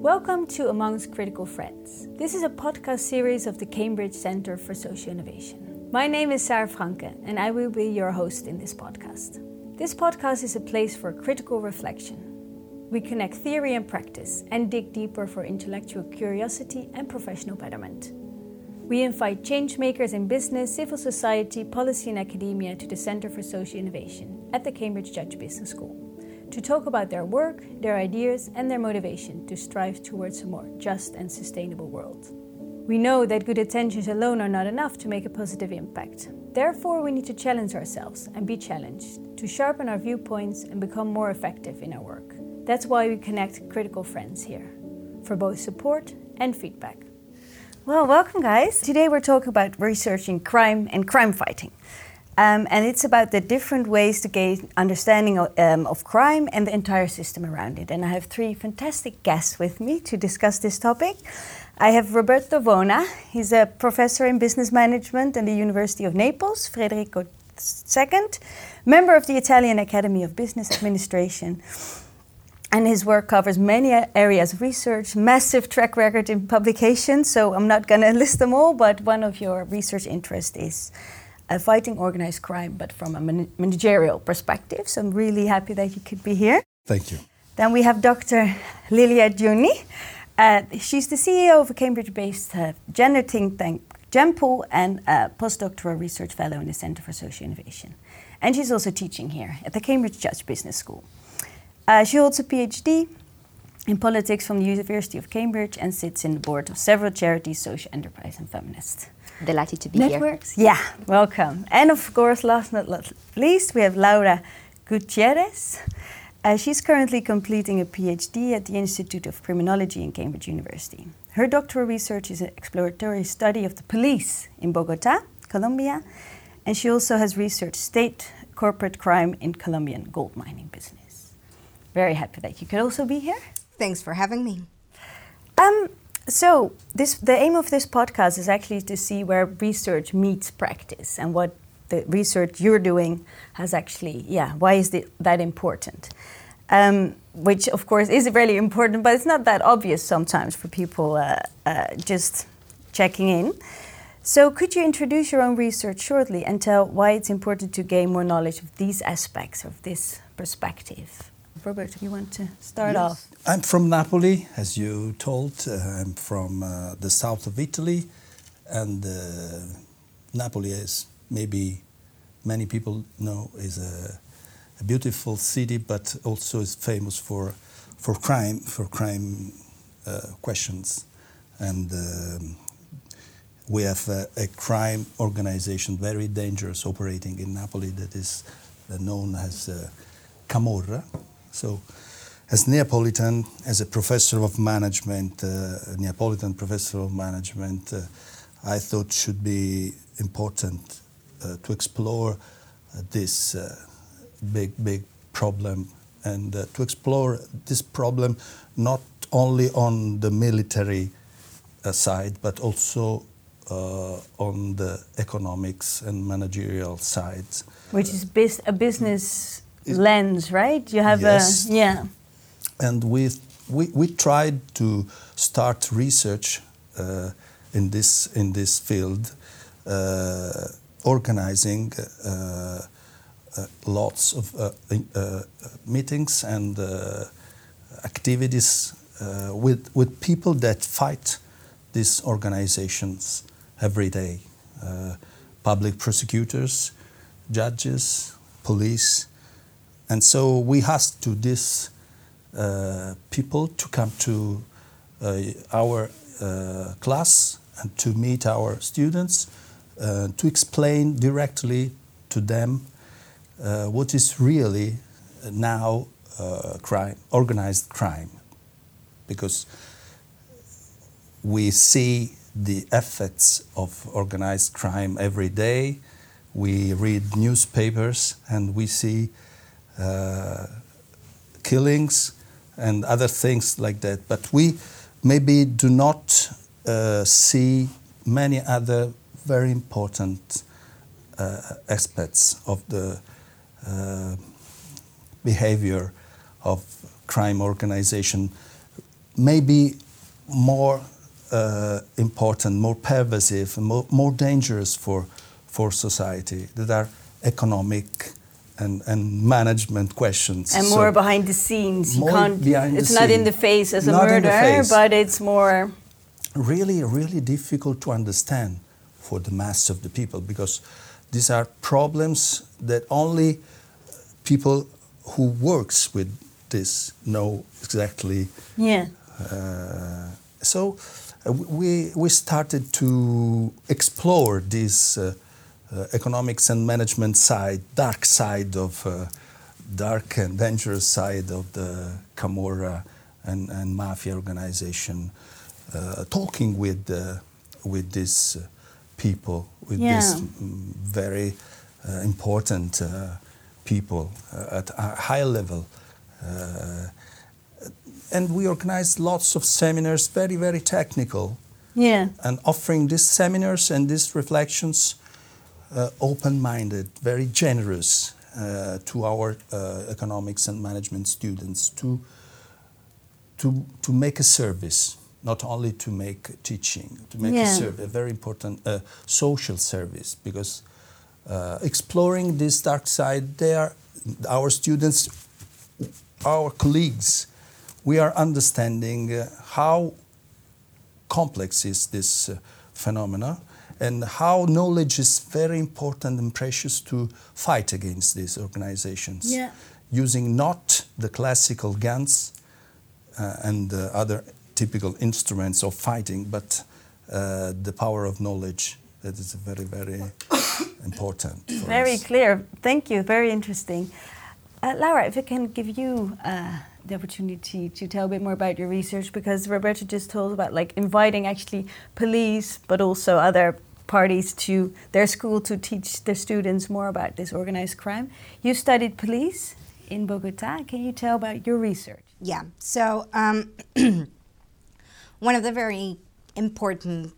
Welcome to Amongst Critical Friends. This is a podcast series of the Cambridge Centre for Social Innovation. My name is Sarah Franke, and I will be your host in this podcast. This podcast is a place for critical reflection. We connect theory and practice and dig deeper for intellectual curiosity and professional betterment. We invite changemakers in business, civil society, policy, and academia to the Centre for Social Innovation at the Cambridge Judge Business School to talk about their work, their ideas, and their motivation to strive towards a more just and sustainable world. We know that good intentions alone are not enough to make a positive impact. Therefore, we need to challenge ourselves and be challenged to sharpen our viewpoints and become more effective in our work. That's why we connect critical friends here for both support and feedback. Well, welcome, guys. Today we're talking about researching crime and crime fighting. Um, and it's about the different ways to gain understanding of, um, of, crime and the entire system around it. And I have three fantastic guests with me to discuss this topic. I have Roberto Vona. He's a professor in business management at the University of Naples, Federico II, member of the Italian Academy of Business Administration and his work covers many areas of research, massive track record in publications. So I'm not going to list them all, but one of your research interests is fighting organized crime, but from a managerial perspective. So I'm really happy that you could be here. Thank you. Then we have Dr. Lilia Giugni. Uh, she's the CEO of a Cambridge-based uh, gender think tank, GenPol, and a postdoctoral research fellow in the Center for Social Innovation. And she's also teaching here at the Cambridge Judge Business School. Uh, she holds a PhD in politics from the University of Cambridge and sits in the board of several charities, social enterprise, and feminist. Delighted to be Networks? here. Yeah, welcome. And of course, last but not least, we have Laura Gutierrez. Uh, she's currently completing a PhD at the Institute of Criminology in Cambridge University. Her doctoral research is an exploratory study of the police in Bogota, Colombia, and she also has researched state corporate crime in Colombian gold mining business very happy that you could also be here. Thanks for having me. Um, so this the aim of this podcast is actually to see where research meets practice and what the research you're doing has actually yeah why is the, that important? Um, which of course is really important but it's not that obvious sometimes for people uh, uh, just checking in. So could you introduce your own research shortly and tell why it's important to gain more knowledge of these aspects of this perspective Robert, you want to start yes. off? I'm from Napoli, as you told. Uh, I'm from uh, the south of Italy, and uh, Napoli is maybe many people know is a, a, beautiful city, but also is famous for for crime, for crime uh, questions, and. Um, we have a, a, crime organization, very dangerous, operating in Napoli that is uh, known as uh, Camorra, so, as Neapolitan, as a professor of management, uh, Neapolitan professor of management, uh, I thought should be important uh, to explore uh, this uh, big, big problem and uh, to explore this problem not only on the military side but also on the economics and managerial sides. Which is a business lens, right? You have yes. a yeah. And we we we tried to start research uh, in this in this field, uh, organizing. Uh, uh lots of uh, uh, meetings and activities with with people that fight these organizations every day, public prosecutors, judges, police, and so we asked to these uh, people to come to uh, our uh, class and to meet our students, uh, to explain directly to them uh, what is really now uh, crime, organized crime, because we see the effects of organized crime every day. We read newspapers and we see killings and other things like that. But we maybe do not uh, see many other very important uh, aspects of the uh, behavior of crime organization maybe more uh, important, more pervasive, more, more dangerous for, for society that are economic and, and management questions. And So more behind the scenes. You can't. behind the it's not in the face as a Not murder, but it's more. really, really difficult to understand for the mass of the people because these are problems that only people who works with this know exactly Yeah. uh, so uh, we, we started to explore this uh, economics and management side, dark side of, uh, dark and dangerous side of the Camorra and, and mafia organization, uh, talking with, uh, with these uh, people, with these Yeah. mm, very uh, important uh, people uh, at a high level. Uh, and we organized lots of seminars, very, very technical, Yeah. and offering these seminars and these reflections uh, open minded, very generous uh, to our uh, economics and management students to, to, to make a service, not only to make teaching, to make Yeah. a service, a very important uh, social service, because uh, exploring this dark side, they are our students, our colleagues, we are understanding uh, how complex is this uh, phenomena and how knowledge is very important and precious to fight against these organizations Yeah. using not the classical guns uh, and the other typical instruments of fighting but uh, the power of knowledge that is very very important Very us. clear. Thank you. Very interesting. Uh, Laura, if I can give you uh, the opportunity to tell a bit more about your research, because Roberto just told about like inviting actually police, but also other parties to their school to teach their students more about this organized crime. You studied police in Bogota. Can you tell about your research? Yeah. So um, one of the very important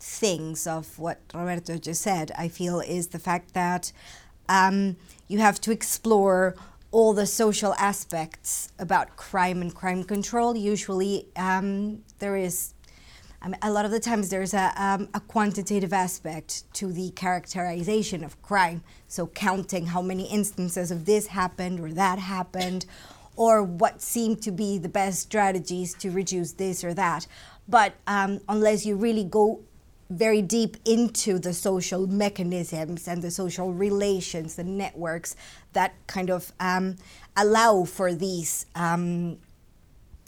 things of what Roberto just said, I feel, is the fact that um, you have to explore all the social aspects about crime and crime control. Usually, um, there is. I mean, a lot of the times there's a, um, a quantitative aspect to the characterization of crime. So, counting how many instances of this happened or that happened, or what seem to be the best strategies to reduce this or that. But um, unless you really go very deep into the social mechanisms and the social relations, the networks that kind of um, allow for these um,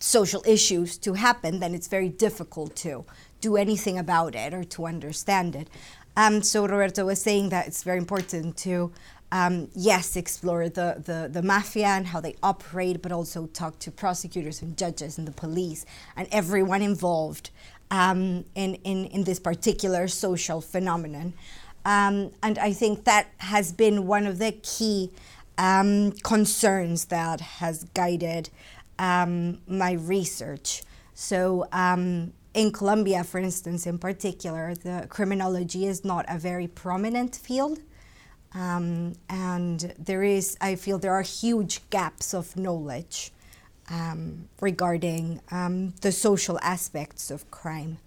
social issues to happen, then it's very difficult to do anything about it or to understand it. Um, so Roberto was saying that it's very important to, um, yes, explore the, the, the mafia and how they operate, but also talk to prosecutors and judges and the police and everyone involved um, in, in, in this particular social phenomenon. Um, and I think that has been one of the key um, concerns that has guided um, my research. So, um, in Colombia, for instance, in particular, the criminology is not a very prominent field. Um, and there is, I feel, there are huge gaps of knowledge um, regarding um, the social aspects of crime.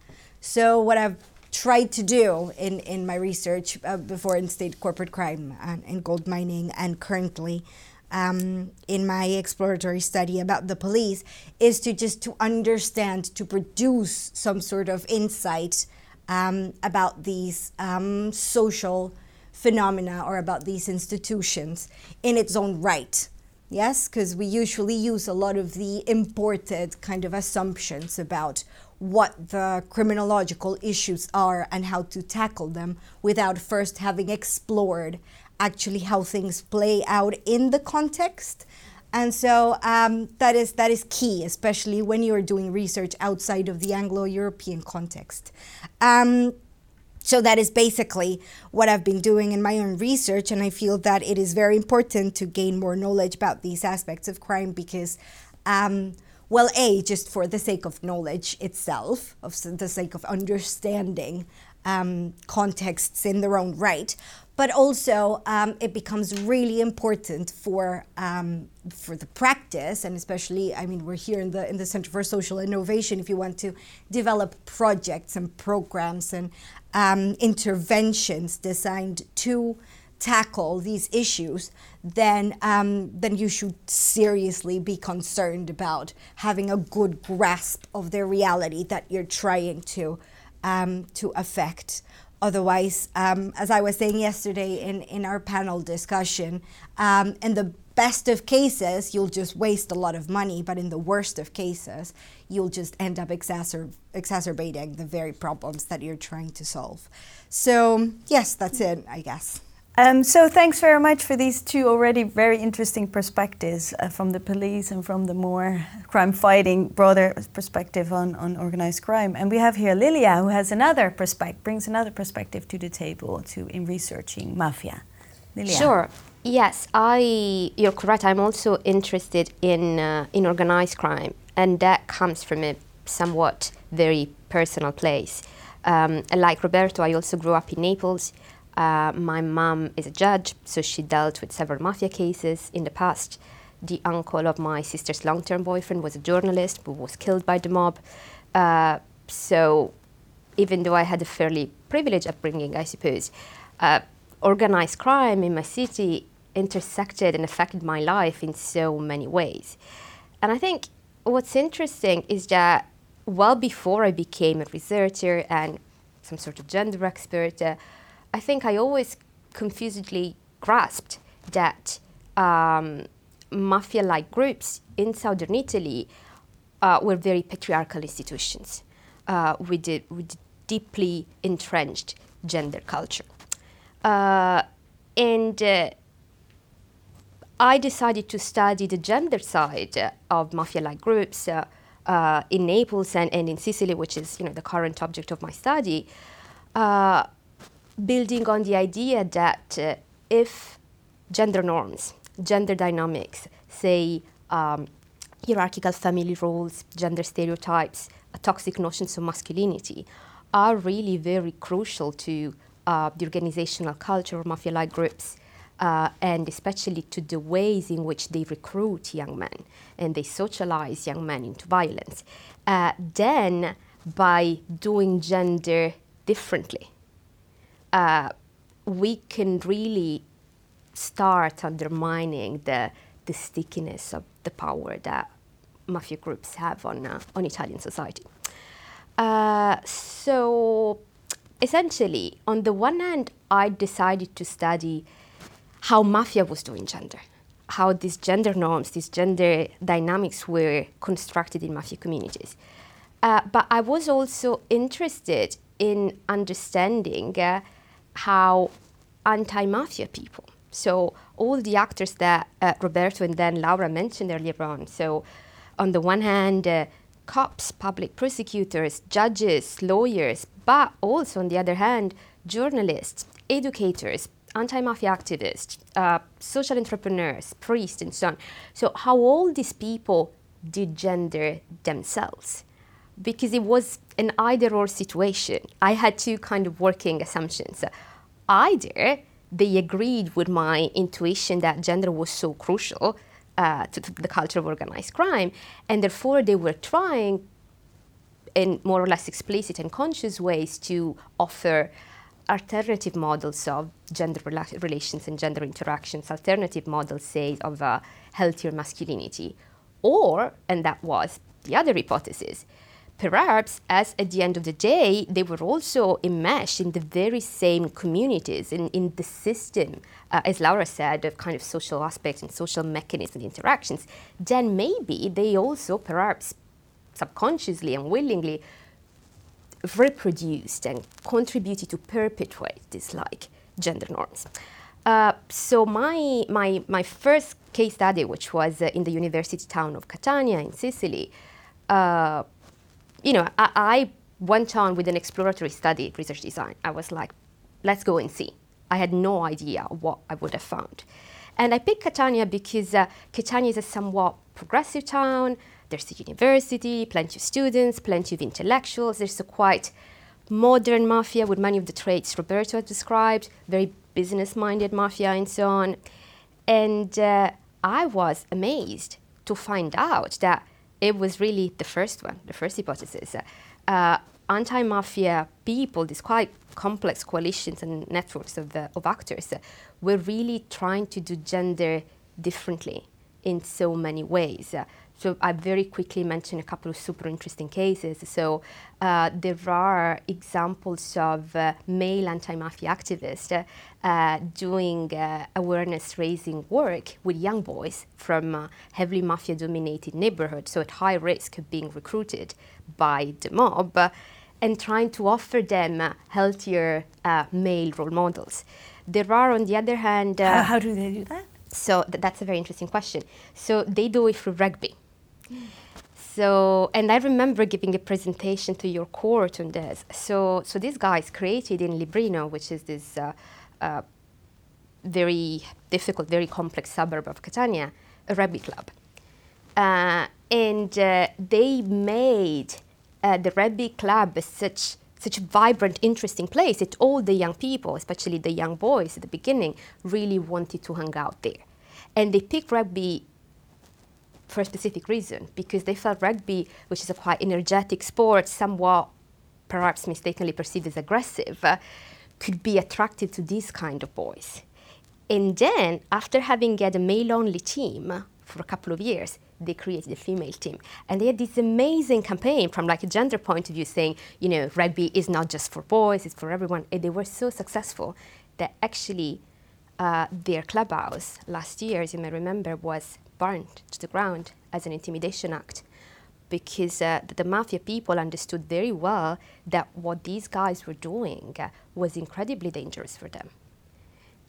So, what I've tried to do in, in my research uh, before in state corporate crime and in gold mining and currently um, in my exploratory study about the police is to just to understand to produce some sort of insight um, about these um, social phenomena or about these institutions in its own right. Yes? Because we usually use a lot of the imported kind of assumptions about what the criminological issues are and how to tackle them without first having explored actually how things play out in the context. And so um, that is that is key, especially when you are doing research outside of the Anglo-European context. Um, so that is basically what I've been doing in my own research, and I feel that it is very important to gain more knowledge about these aspects of crime because. Um, well, A, just for the sake of knowledge itself, of the sake of understanding um, contexts in their own right. But also, um, it becomes really important for um, for the practice, and especially, I mean, we're here in the in the Center for Social Innovation. If you want to develop projects and programs and um, interventions designed to tackle these issues, then um, then you should seriously be concerned about having a good grasp of the reality that you're trying to um, to affect. Otherwise, um, as I was saying yesterday in, in our panel discussion, um, in the best of cases, you'll just waste a lot of money, but in the worst of cases, you'll just end up exacer- exacerbating the very problems that you're trying to solve. So, yes, that's it, I guess. Um, so thanks very much for these two already very interesting perspectives uh, from the police and from the more crime-fighting broader perspective on, on organized crime. And we have here Lilia, who has another perspective, brings another perspective to the table to in researching mafia. Lilia. Sure. Yes, I. You're correct. I'm also interested in uh, in organized crime, and that comes from a somewhat very personal place. Um, like Roberto, I also grew up in Naples. Uh, my mom is a judge, so she dealt with several mafia cases in the past. The uncle of my sister's long term boyfriend was a journalist who was killed by the mob. Uh, so, even though I had a fairly privileged upbringing, I suppose, uh, organized crime in my city intersected and affected my life in so many ways. And I think what's interesting is that well before I became a researcher and some sort of gender expert, uh, I think I always confusedly grasped that um, mafia like groups in southern Italy uh, were very patriarchal institutions uh, with, a, with deeply entrenched gender culture. Uh, and uh, I decided to study the gender side of mafia like groups uh, uh, in Naples and, and in Sicily, which is you know, the current object of my study building on the idea that uh, if gender norms, gender dynamics, say um, hierarchical family roles, gender stereotypes, toxic notions of masculinity, are really very crucial to uh, the organizational culture of mafia like groups. Uh, and especially to the ways in which they recruit young men and they socialize young men into violence. Uh, then, by doing gender differently, we can really start undermining the, the stickiness of the power that mafia groups have on, uh, on Italian society. Uh, so essentially, on the one hand, I decided to study how mafia was doing gender, how these gender norms, these gender dynamics were constructed in mafia communities. Uh, but I was also interested in understanding uh, how anti-mafia people. So all the actors that uh, Roberto and then Laura mentioned earlier on. So on the one hand, uh, cops, public prosecutors, judges, lawyers, but also on the other hand, journalists, educators, anti-mafia activists, uh, social entrepreneurs, priests, and so on. So how all these people did gender themselves because it was an either or situation. I had two kind of working assumptions. Either they agreed with my intuition that gender was so crucial uh, to, to, the culture of organized crime, and therefore they were trying, in more or less explicit and conscious ways, to offer alternative models of gender rela- relations and gender interactions, alternative models, say, of a healthier masculinity. Or, and that was the other hypothesis, perhaps as at the end of the day they were also enmeshed in the very same communities in, in the system uh, as laura said of kind of social aspects and social mechanisms and interactions. Then maybe they also perhaps subconsciously and willingly reproduced and contributed to perpetuate these like gender norms. Uh, so my, my, my first case study, which was uh, in the university town of Catania in Sicily, uh, you know, I, I went on with an exploratory study, research design. I was like, let's go and see. I had no idea what I would have found. And I picked Catania because uh, Catania is a somewhat progressive town. There's a university, plenty of students, plenty of intellectuals. There's a quite modern mafia with many of the traits Roberto had described, very business minded mafia and so on. And uh, I was amazed to find out that it was really the first one, the first hypothesis. Uh, anti mafia people, these quite complex coalitions and networks of, uh, of actors, uh, were really trying to do gender differently in so many ways. Uh, so I very quickly mention a couple of super interesting cases. So uh, there are examples of uh, male anti-mafia activists uh, doing uh, awareness-raising work with young boys from uh, heavily mafia-dominated neighborhoods, so at high risk of being recruited by the mob, and trying to offer them healthier male role models. There are, on the other hand, how, how do they do that? So th- that's a very interesting question. So they do it through rugby. So, and I remember giving a presentation to your court on this. So, so these guys created in Librino, which is this uh, uh, very difficult, very complex suburb of Catania, a rugby club. Uh, and uh, they made uh, the rugby club such such a vibrant, interesting place that all the young people, especially the young boys at the beginning, really wanted to hang out there. And they picked rugby for a specific reason, because they felt rugby, which is a quite energetic sport, somewhat perhaps mistakenly perceived as aggressive, uh, could be attracted to these kind of boys. And then, after having had a male-only team for a couple of years, they created a female team. And they had this amazing campaign from like a gender point of view saying, you know, rugby is not just for boys, it's for everyone. And they were so successful that actually uh, their clubhouse last year, as you may remember, was burned to the ground as an intimidation act because uh, the mafia people understood very well that what these guys were doing uh, was incredibly dangerous for them.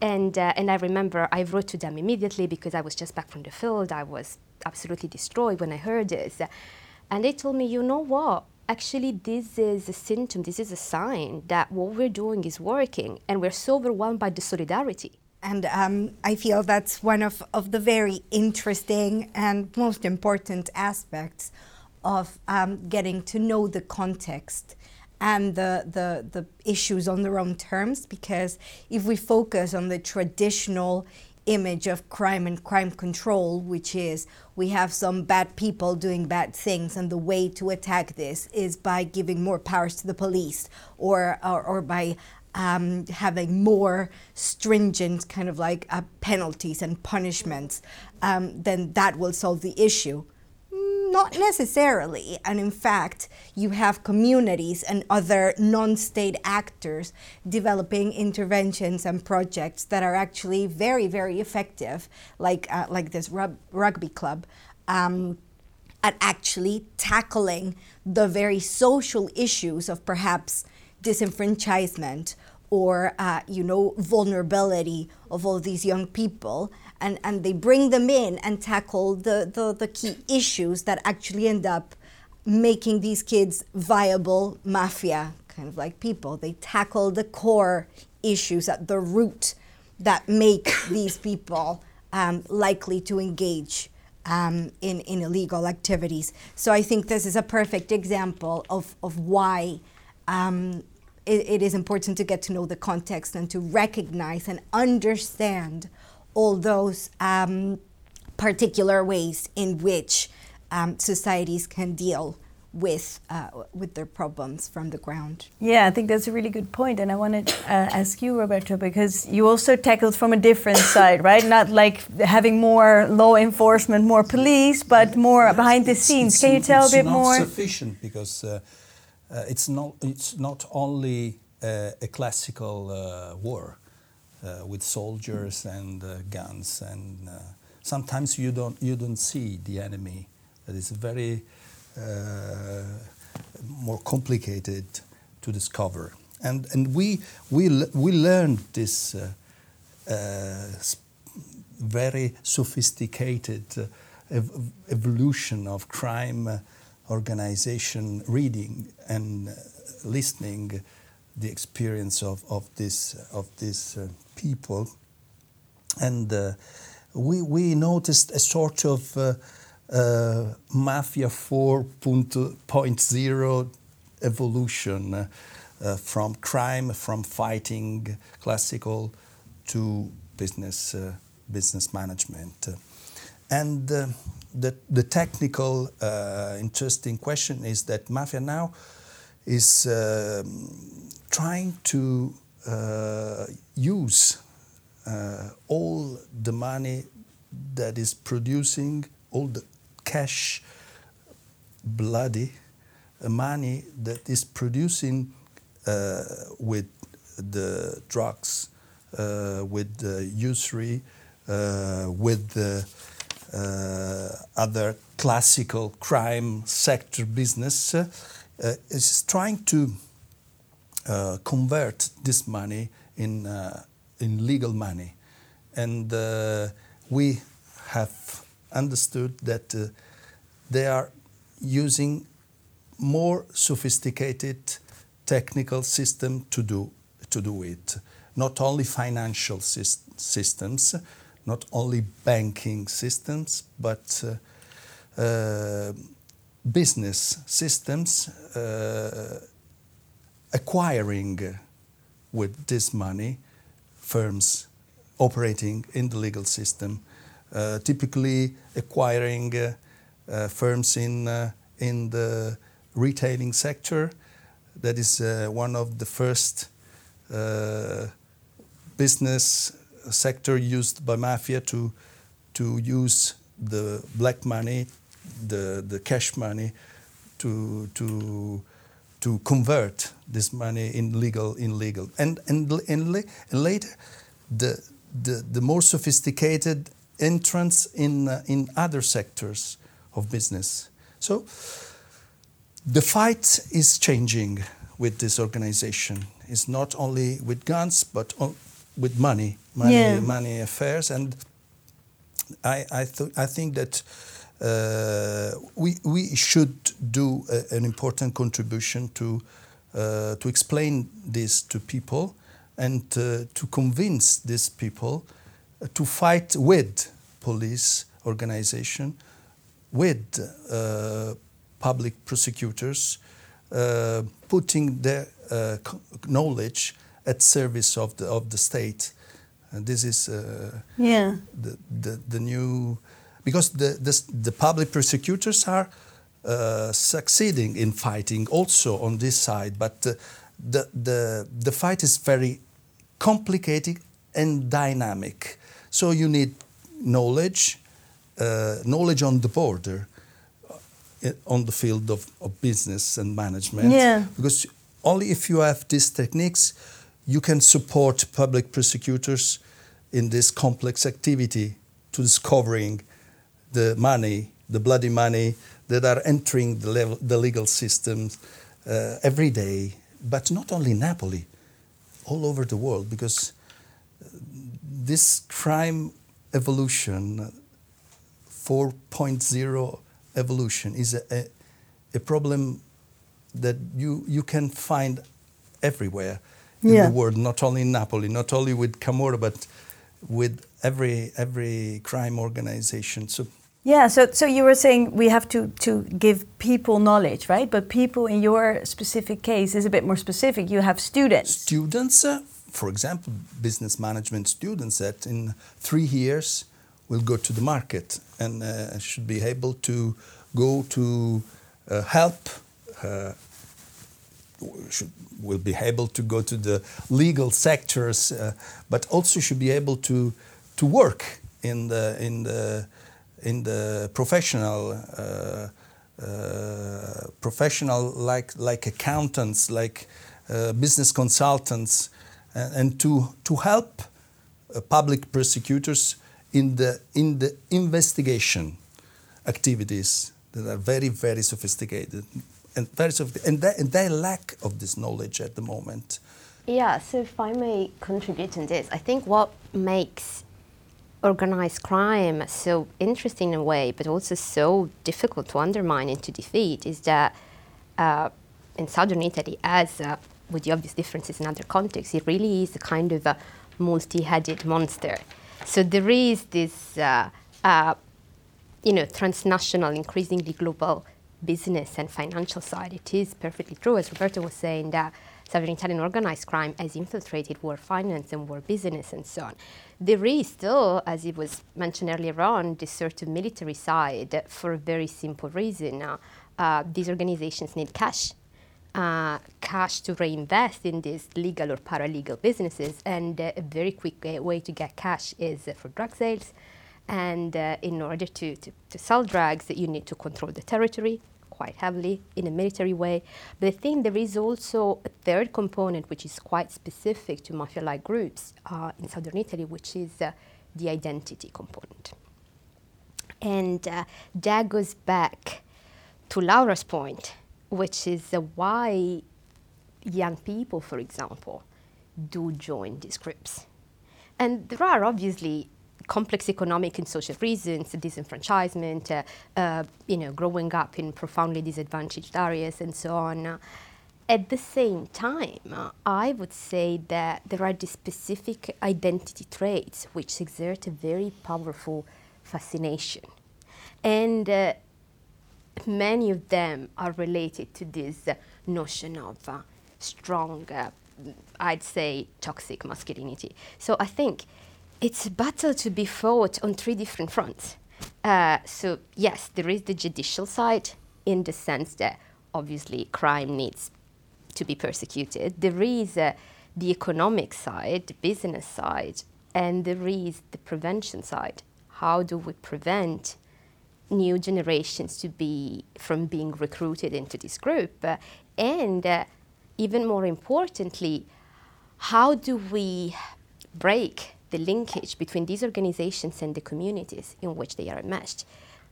And, uh, and I remember I wrote to them immediately because I was just back from the field. I was absolutely destroyed when I heard this. And they told me, you know what? Actually, this is a symptom, this is a sign that what we're doing is working, and we're so overwhelmed by the solidarity and um, I feel that's one of, of the very interesting and most important aspects of um, getting to know the context and the, the, the issues on their own terms. Because if we focus on the traditional image of crime and crime control, which is we have some bad people doing bad things, and the way to attack this is by giving more powers to the police or, or, or by um, having more stringent kind of like uh, penalties and punishments, um, then that will solve the issue. Not necessarily. And in fact, you have communities and other non state actors developing interventions and projects that are actually very, very effective, like, uh, like this rub- rugby club. Um, at actually tackling the very social issues of perhaps disenfranchisement or uh, you know vulnerability of all these young people and, and they bring them in and tackle the, the, the key issues that actually end up making these kids viable mafia kind of like people. They tackle the core issues at the root that make these people um, likely to engage um, in, in illegal activities. So i think this is a perfect example of, of why um, it, it is important to get to know the context and to recognize and understand all those um, particular ways in which um, societies can deal with uh, with their problems from the ground. Yeah, I think that's a really good point, and I want to uh, ask you, Roberto, because you also tackled from a different side, right? Not like having more law enforcement, more police, but more behind the scenes. Can you tell a bit more? It's not sufficient because. Uh, uh, it's not it's not only uh, a classical uh, war with soldiers and guns and sometimes you don't you don't see the enemy. That is very more complicated to discover. And and we we we learned this uh, uh, very sophisticated uh, ev evolution of crime organization reading and uh, listening the experience of, of this of these uh, people and uh, we we noticed a sort of uh, uh, mafia 4.0 evolution uh, from crime, from fighting classical to business, business management. And the, the technical uh, interesting question is that mafia now is um, trying to uh, use uh, all the money that is producing all the cash bloody money that is producing uh, with the drugs, uh, with the usury, uh, with the Uh, other classical crime sector business, uh, is trying to uh, convert this money in, in legal money. And we have understood that uh, they are using more sophisticated technical system to do to do it. Not only financial systems, not only banking systems, but uh, uh, business systems uh, acquiring with this money firms operating in the legal system, uh, typically acquiring uh, uh, firms in in the retailing sector. That is one of the first business sector used by mafia to to use the black money, the the cash money, to to to convert this money in legal in legal and and and, and later the, the the more sophisticated entrance in uh, in other sectors of business. So the fight is changing with this organization. It's not only with guns, but with money, money, yeah. money affairs. And I, I, th- I think that uh, we, we should do a, an important contribution to, uh, to explain this to people and uh, to convince these people to fight with police organization, with uh, public prosecutors uh, putting their uh, knowledge at service of the of the state. And this is uh, yeah. the, the the new because the the, the public prosecutors are uh, succeeding in fighting also on this side, but the the the fight is very complicated and dynamic. So you need knowledge, uh, knowledge on the border, on the field of, of business and management. Yeah. Because only if you have these techniques, you can support public prosecutors in this complex activity to discovering the money, the bloody money that are entering the, level, the legal systems uh, every day, but not only Napoli, all over the world, because this crime evolution 4.0 evolution is a, a, a problem that you, you can find everywhere in yeah. the world, not only in Napoli, not only with Camorra, but with every every crime organization. So yeah, so so you were saying we have to to give people knowledge, right? But people in your specific case is a bit more specific. You have students. Students, uh, for example, business management students that in three years will go to the market and uh, should be able to go to uh, help. Uh, should, will be able to go to the legal sectors, uh, but also should be able to to work in the in the in the professional uh, uh, professional like like accountants, like business consultants, and, and to to help public prosecutors in the in the investigation activities that are very very sophisticated and very sophisticated, and, they, and lack of this knowledge at the moment. Yeah, so if I may contribute in this, I think what makes organized crime so interesting in a way, but also so difficult to undermine and to defeat, is that uh, in southern Italy, as uh, with the obvious differences in other contexts, it really is a kind of a multi-headed monster. So there is this, uh, uh, you know, transnational, increasingly global business and financial side. It is perfectly true, as Roberto was saying, that Southern Italian organized crime has infiltrated war finance and war business and so on. There is still, as it was mentioned earlier on, this sort of military side for a very simple reason. Uh, uh, these organizations need cash. Uh, cash to reinvest in these legal or paralegal businesses, and uh, a very quick uh, way to get cash is for drug sales. And in order to, to, to sell drugs, you need to control the territory, quite heavily in a military way. But I think there is also a third component which is quite specific to mafia like groups uh, in southern Italy, which is uh, the identity component. And uh, that goes back to Laura's point, which is uh, why young people, for example, do join these groups. And there are obviously complex economic and social reasons, disenfranchisement, uh, uh, you know, growing up in profoundly disadvantaged areas, and so on. At the same time, uh, I would say that there are these specific identity traits which exert a very powerful fascination. And uh, many of them are related to this uh, notion of uh, strong, I'd say, toxic masculinity. So I think it's a battle to be fought on three different fronts. Uh, so, yes, there is the judicial side in the sense that obviously crime needs to be persecuted. There is uh, the economic side, the business side, and there is the prevention side. How do we prevent new generations to be from being recruited into this group? Uh, and uh, even more importantly, how do we break the linkage between these organizations and the communities in which they are enmeshed.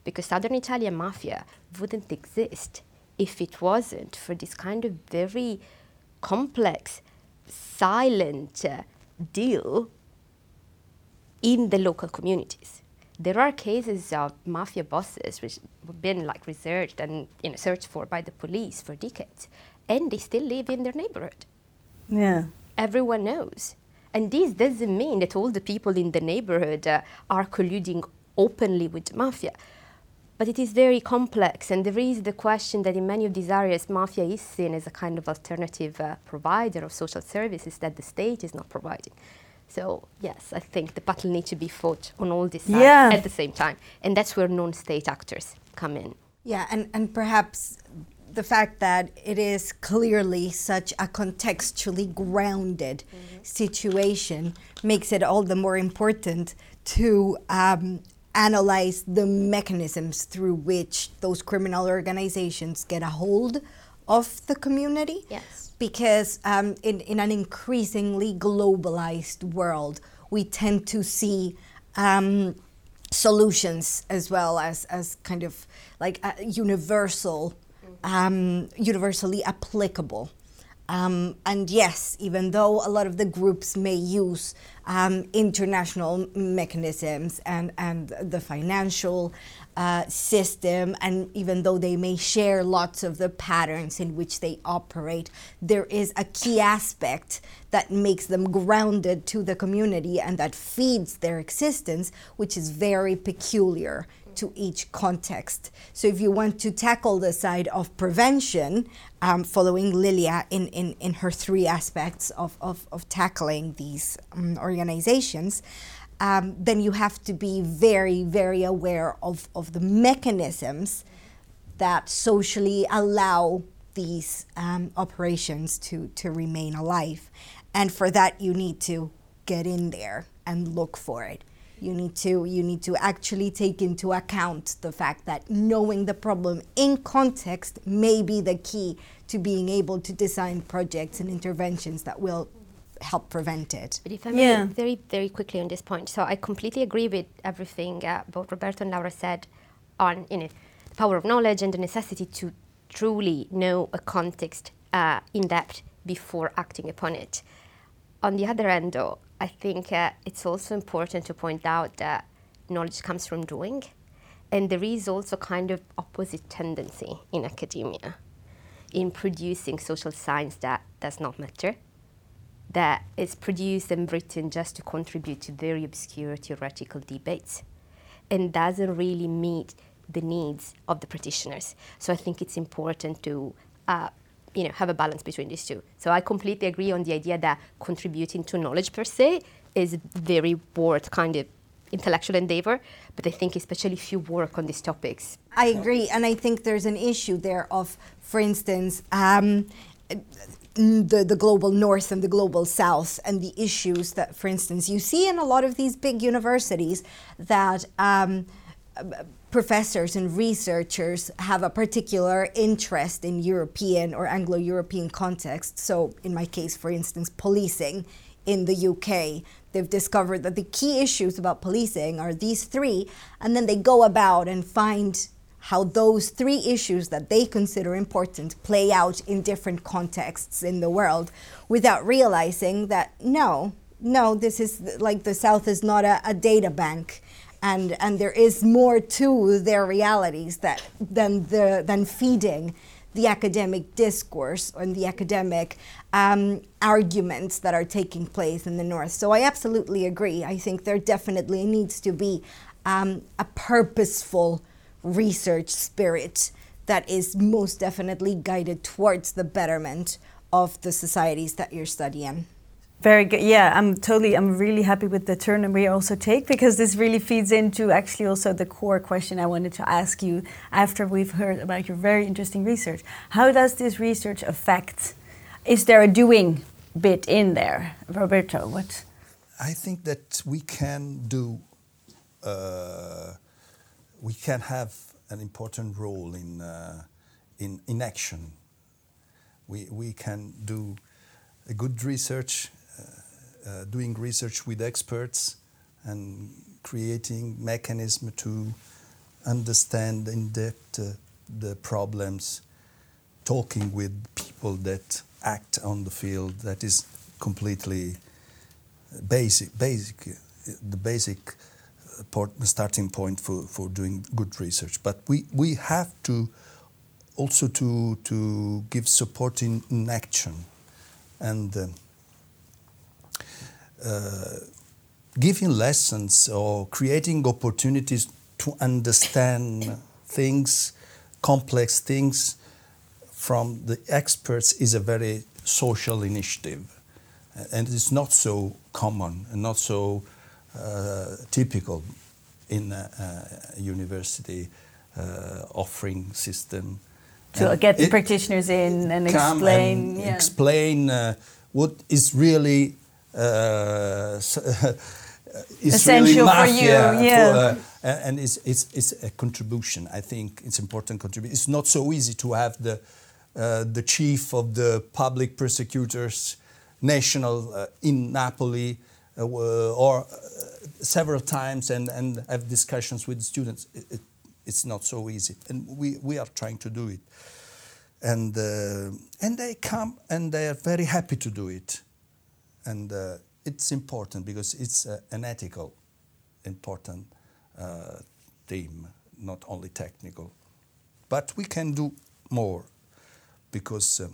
Because Southern Italian mafia wouldn't exist if it wasn't for this kind of very complex, silent uh, deal in the local communities. There are cases of mafia bosses which have been like researched and you know, searched for by the police for decades, and they still live in their neighborhood. Yeah. Everyone knows. And this doesn't mean that all the people in the neighborhood uh, are colluding openly with the mafia. But it is very complex, and there is the question that in many of these areas, mafia is seen as a kind of alternative uh, provider of social services that the state is not providing. So, yes, I think the battle needs to be fought on all these sides yeah. at the same time. And that's where non state actors come in. Yeah, and, and perhaps the fact that it is clearly such a contextually grounded mm-hmm. situation makes it all the more important to um, analyze the mechanisms through which those criminal organizations get a hold of the community. Yes. Because um, in, in an increasingly globalized world, we tend to see um, solutions as well as, as kind of like universal um, universally applicable. Um, and yes, even though a lot of the groups may use um, international mechanisms and, and the financial uh, system, and even though they may share lots of the patterns in which they operate, there is a key aspect that makes them grounded to the community and that feeds their existence, which is very peculiar to each context. So, if you want to tackle the side of prevention, um, following Lilia in, in, in her three aspects of, of, of tackling these um, organizations, um, then you have to be very, very aware of, of the mechanisms that socially allow these um, operations to, to remain alive. And for that, you need to get in there and look for it you need to you need to actually take into account the fact that knowing the problem in context may be the key to being able to design projects and interventions that will help prevent it. But if I may, yeah. very very quickly on this point, so I completely agree with everything uh, both Roberto and Laura said on you know the power of knowledge and the necessity to truly know a context uh, in depth before acting upon it. On the other end, though, I think uh, it's also important to point out that knowledge comes from doing, and there is also kind of opposite tendency in academia in producing social science that does not matter, that is produced and written just to contribute to very obscure theoretical debates, and doesn't really meet the needs of the practitioners. So I think it's important to uh, you know have a balance between these two. So I completely agree on the idea that contributing to knowledge per se is very worth kind of intellectual endeavor, but I think especially if you work on these topics. I agree, and I think there's an issue there of, for instance, um, the, the global north and the global south and the issues that, for instance, you see in a lot of these big universities that um, professors and researchers have a particular interest in European or Anglo European context. So, in my case, for instance, policing in the UK. They've discovered that the key issues about policing are these three, and then they go about and find how those three issues that they consider important play out in different contexts in the world without realizing that no, no, this is like the South is not a, a data bank. And, and there is more to their realities that, than, the, than feeding the academic discourse and the academic um, arguments that are taking place in the North. So I absolutely agree. I think there definitely needs to be um, a purposeful research spirit that is most definitely guided towards the betterment of the societies that you're studying. Very good. Yeah, I'm totally, I'm really happy with the turn and we also take because this really feeds into actually also the core question I wanted to ask you after we've heard about your very interesting research. How does this research affect? Is there a doing bit in there, Roberto? What? I think that we can do, uh, we can have an important role in uh, in in action. We we can do a good research uh, doing research with experts and creating mechanism to understand in depth uh, the problems, talking with people that act on the field. That is completely basic, basic, the basic uh, port, starting point for, for doing good research. But we, we have to also to to give support in, in action, and. Uh, giving lessons or creating opportunities to understand things, complex things from the experts is a very social initiative. And it's not so common and not so uh, typical in a, a university uh, offering system. To and get the practitioners in and explain. And yeah. Explain uh, what is really uh, essential really for you. Yeah. For, uh, and it's, it's, it's a contribution. I think it's important contribution. It's not so easy to have the, uh, the chief of the public prosecutors national uh, in Napoli uh, or uh, several times and, and have discussions with students. It, it, it's not so easy. And we, we are trying to do it. And, and they come and they are very happy to do it and uh, it's important because it's uh, an ethical important uh, theme, not only technical. But we can do more because uh,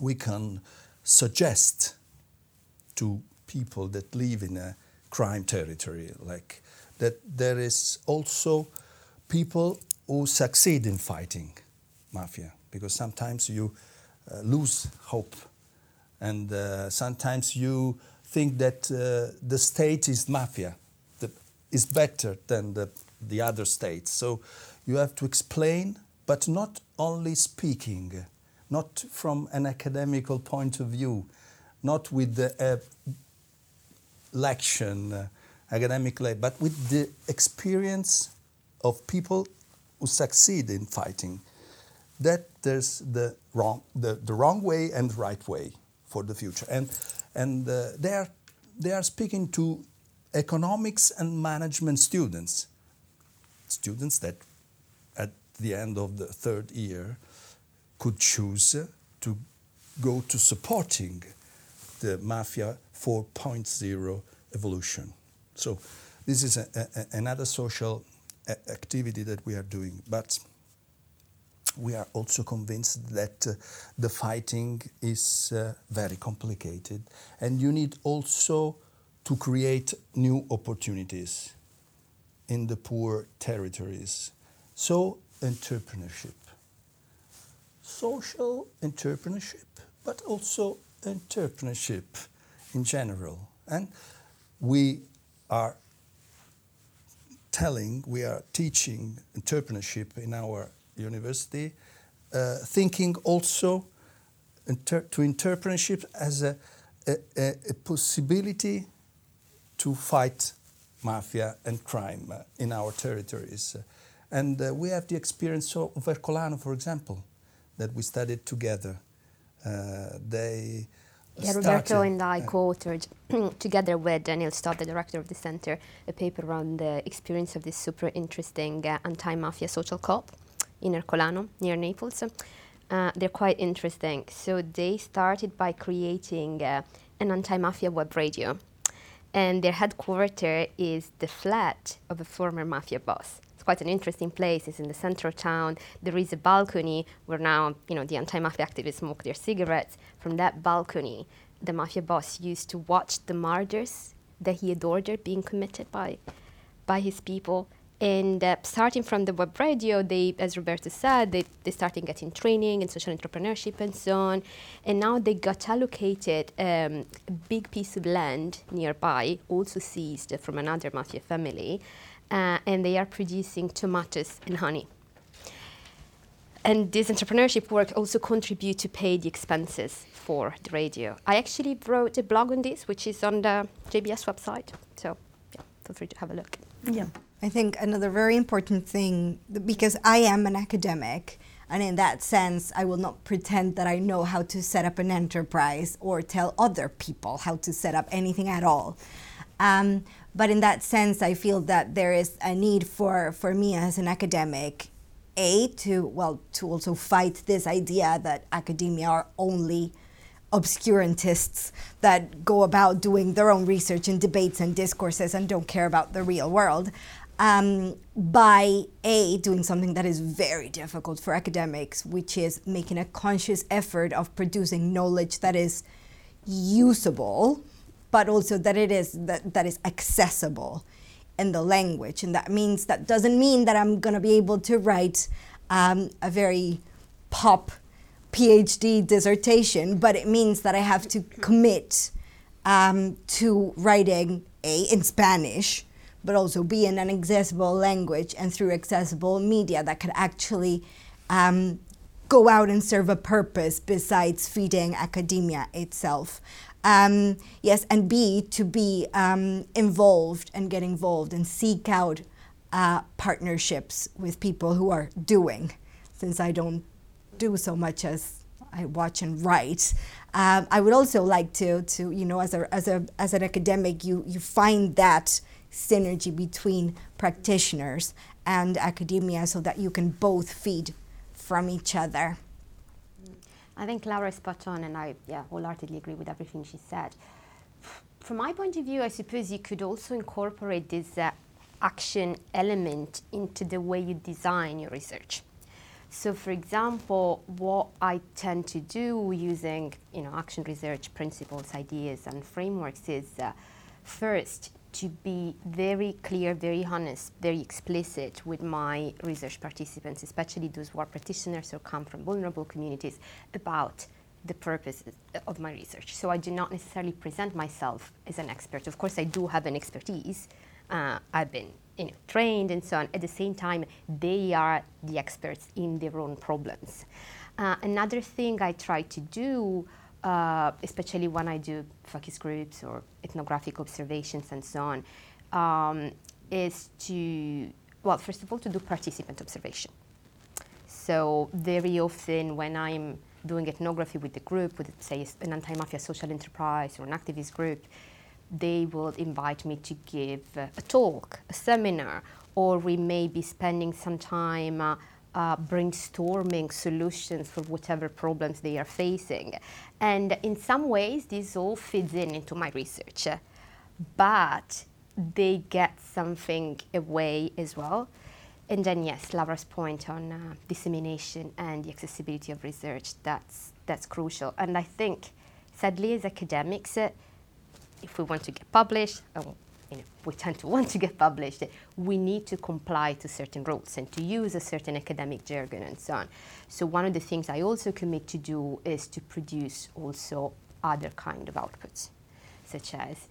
we can suggest to people that live in a crime territory, like that there is also people who succeed in fighting mafia, because sometimes you uh, lose hope and uh, sometimes you think that uh, the state is mafia, is better than the, the other states. So you have to explain, but not only speaking, not from an academical point of view, not with the uh, lection, uh, but with the experience of people who succeed in fighting. That there's the wrong, the, the wrong way and right way for the future. And, and uh, they, are, they are speaking to economics and management students, students that at the end of the third year could choose to go to supporting the Mafia 4.0 evolution. So this is a, a, another social activity that we are doing. But we are also convinced that uh, the fighting is uh, very complicated and you need also to create new opportunities in the poor territories. So, entrepreneurship. social entrepreneurship, but also entrepreneurship in general. And we are telling, we are teaching entrepreneurship in our university, uh, thinking also inter to entrepreneurship as a, a, a, possibility to fight mafia and crime uh, in our territories. And uh, we have the experience of Ercolano, for example, that we studied together. Uh, they yeah, Roberto and I co-authored together with Neil Stott, the director of the center, a paper on the experience of this super interesting uh, anti-mafia social co-op in Ercolano, near Naples. Uh, they're quite interesting. So they started by creating uh, an anti-mafia web radio, and their headquarters is the flat of a former mafia boss It's quite an interesting place. It's in the center of town. There is a balcony where now, you know, the anti-mafia activists smoke their cigarettes. From that balcony, the mafia boss used to watch the murders that he had ordered being committed by, by his people. And uh, starting from the web radio, they, as Roberto said, they, they started getting training in social entrepreneurship and so on. And now they got allocated um, a big piece of land nearby, also seized from another mafia family uh, and they are producing tomatoes and honey. And this entrepreneurship work also contribute to pay the expenses for the radio. I actually wrote a blog on this, which is on the JBS website. So yeah, feel free to have a look. Yeah. I think another very important thing, because I am an academic, and in that sense, I will not pretend that I know how to set up an enterprise or tell other people how to set up anything at all. Um, but in that sense, I feel that there is a need for, for me as an academic, A, to, well, to also fight this idea that academia are only obscurantists that go about doing their own research and debates and discourses and don't care about the real world. Um, by A, doing something that is very difficult for academics, which is making a conscious effort of producing knowledge that is usable but also that it is that, that is accessible in the language. And that means that doesn't mean that i'm going to be able to write um, a very pop phd dissertation but it means that i have to commit um, to writing a in spanish but also be in an accessible language and through accessible media that could actually um, go out and serve a purpose besides feeding academia itself. Um, yes, and B, to be um, involved and get involved and seek out uh, partnerships with people who are doing, since I don't do so much as I watch and write. Um, I would also like to, to you know, as, a, as, a, as an academic, you, you find that synergy between practitioners and academia so that you can both feed from each other. I think Laura is spot on, and I yeah wholeheartedly agree with everything she said. From my point of view, I suppose you could also incorporate this uh, action element into the way you design your research. So, for example, what I tend to do using you know action research principles, ideas, and frameworks is uh, first to be very clear, very honest, very explicit with my research participants, especially those who are practitioners or come from vulnerable communities, about the purpose of my research. So I do not necessarily present myself as an expert. Of course, I do have an expertise. Uh, I've been you know, trained and so on. At the same time, they are the experts in their own problems. Uh, another thing I try to do uh, especially when I do focus groups or ethnographic observations and so on, um, is to, well, first of all, to do participant observation. So very often when I'm doing ethnography with the group, with say an anti-mafia social enterprise or an activist group, they will invite me to give a talk, a seminar, or we may be spending some time uh, uh, brainstorming solutions for whatever problems they are facing. And in some ways, this all fits in into my research, but they get something away as well. And then, yes, Laura's point on uh, dissemination and the accessibility of research, that's, that's crucial. And I think, sadly, as academics, uh, if we want to get published, uh, you know, we tend to want to get published, we need to comply to certain rules and to use a certain academic jargon and so on. So one of the things I also commit to do is to produce also other kind of outputs, such as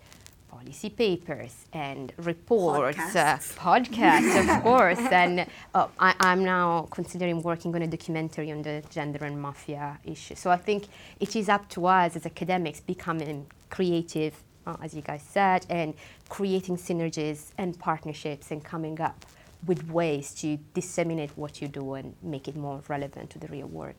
policy papers and reports, Podcasts, uh, podcasts of course. And uh, I, I'm now considering working on a documentary on the gender and mafia issue. So I think it is up to us as academics becoming creative, uh, as you guys said, and creating synergies and partnerships and coming up with ways to disseminate what you do and make it more relevant to the real world.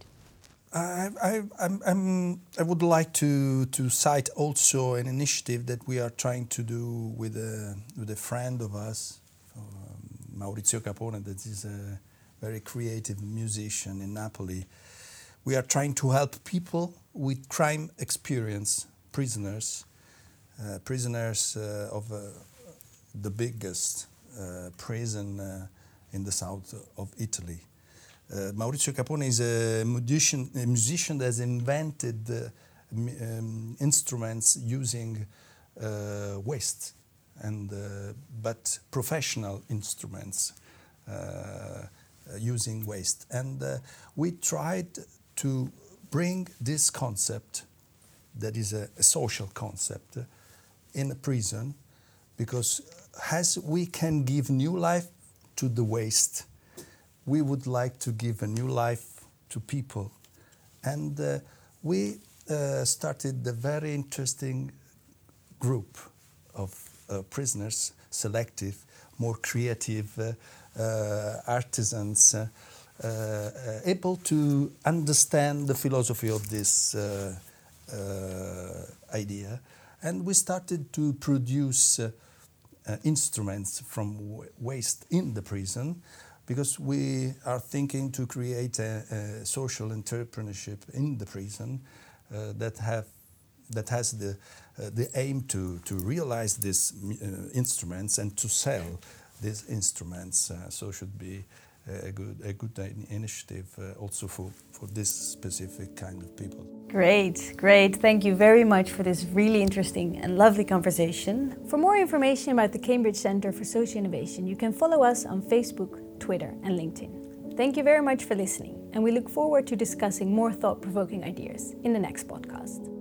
I, I, I'm, I'm, I would like to, to cite also an initiative that we are trying to do with a, with a friend of us, um, Maurizio Capone, that is a very creative musician in Napoli. We are trying to help people with crime experience, prisoners, prisoners uh, of uh, the biggest uh, prison uh, in the south of Italy. Uh, Maurizio Capone is a musician, a musician that has invented uh, um, instruments using uh, waste, and uh, but professional instruments uh, uh, using waste. And uh, we tried to bring this concept, that is a, a social concept, uh, in a prison, because as we can give new life to the waste we would like to give a new life to people. And uh, we uh, started a very interesting group of uh, prisoners, selective, more creative uh, uh, artisans, uh, able to understand the philosophy of this idea. And we started to produce uh, uh, instruments from waste in the prison because we are thinking to create a, a social entrepreneurship in the prison uh, that have that has the the aim to to realize these instruments and to sell these instruments. So should be a good a good initiative uh, also for for this specific kind of people. Great, great. Thank you very much for this really interesting and lovely conversation. For more information about the Cambridge Centre for Social Innovation, you can follow us on Facebook, Twitter, and LinkedIn. Thank you very much for listening, and we look forward to discussing more thought provoking ideas in the next podcast.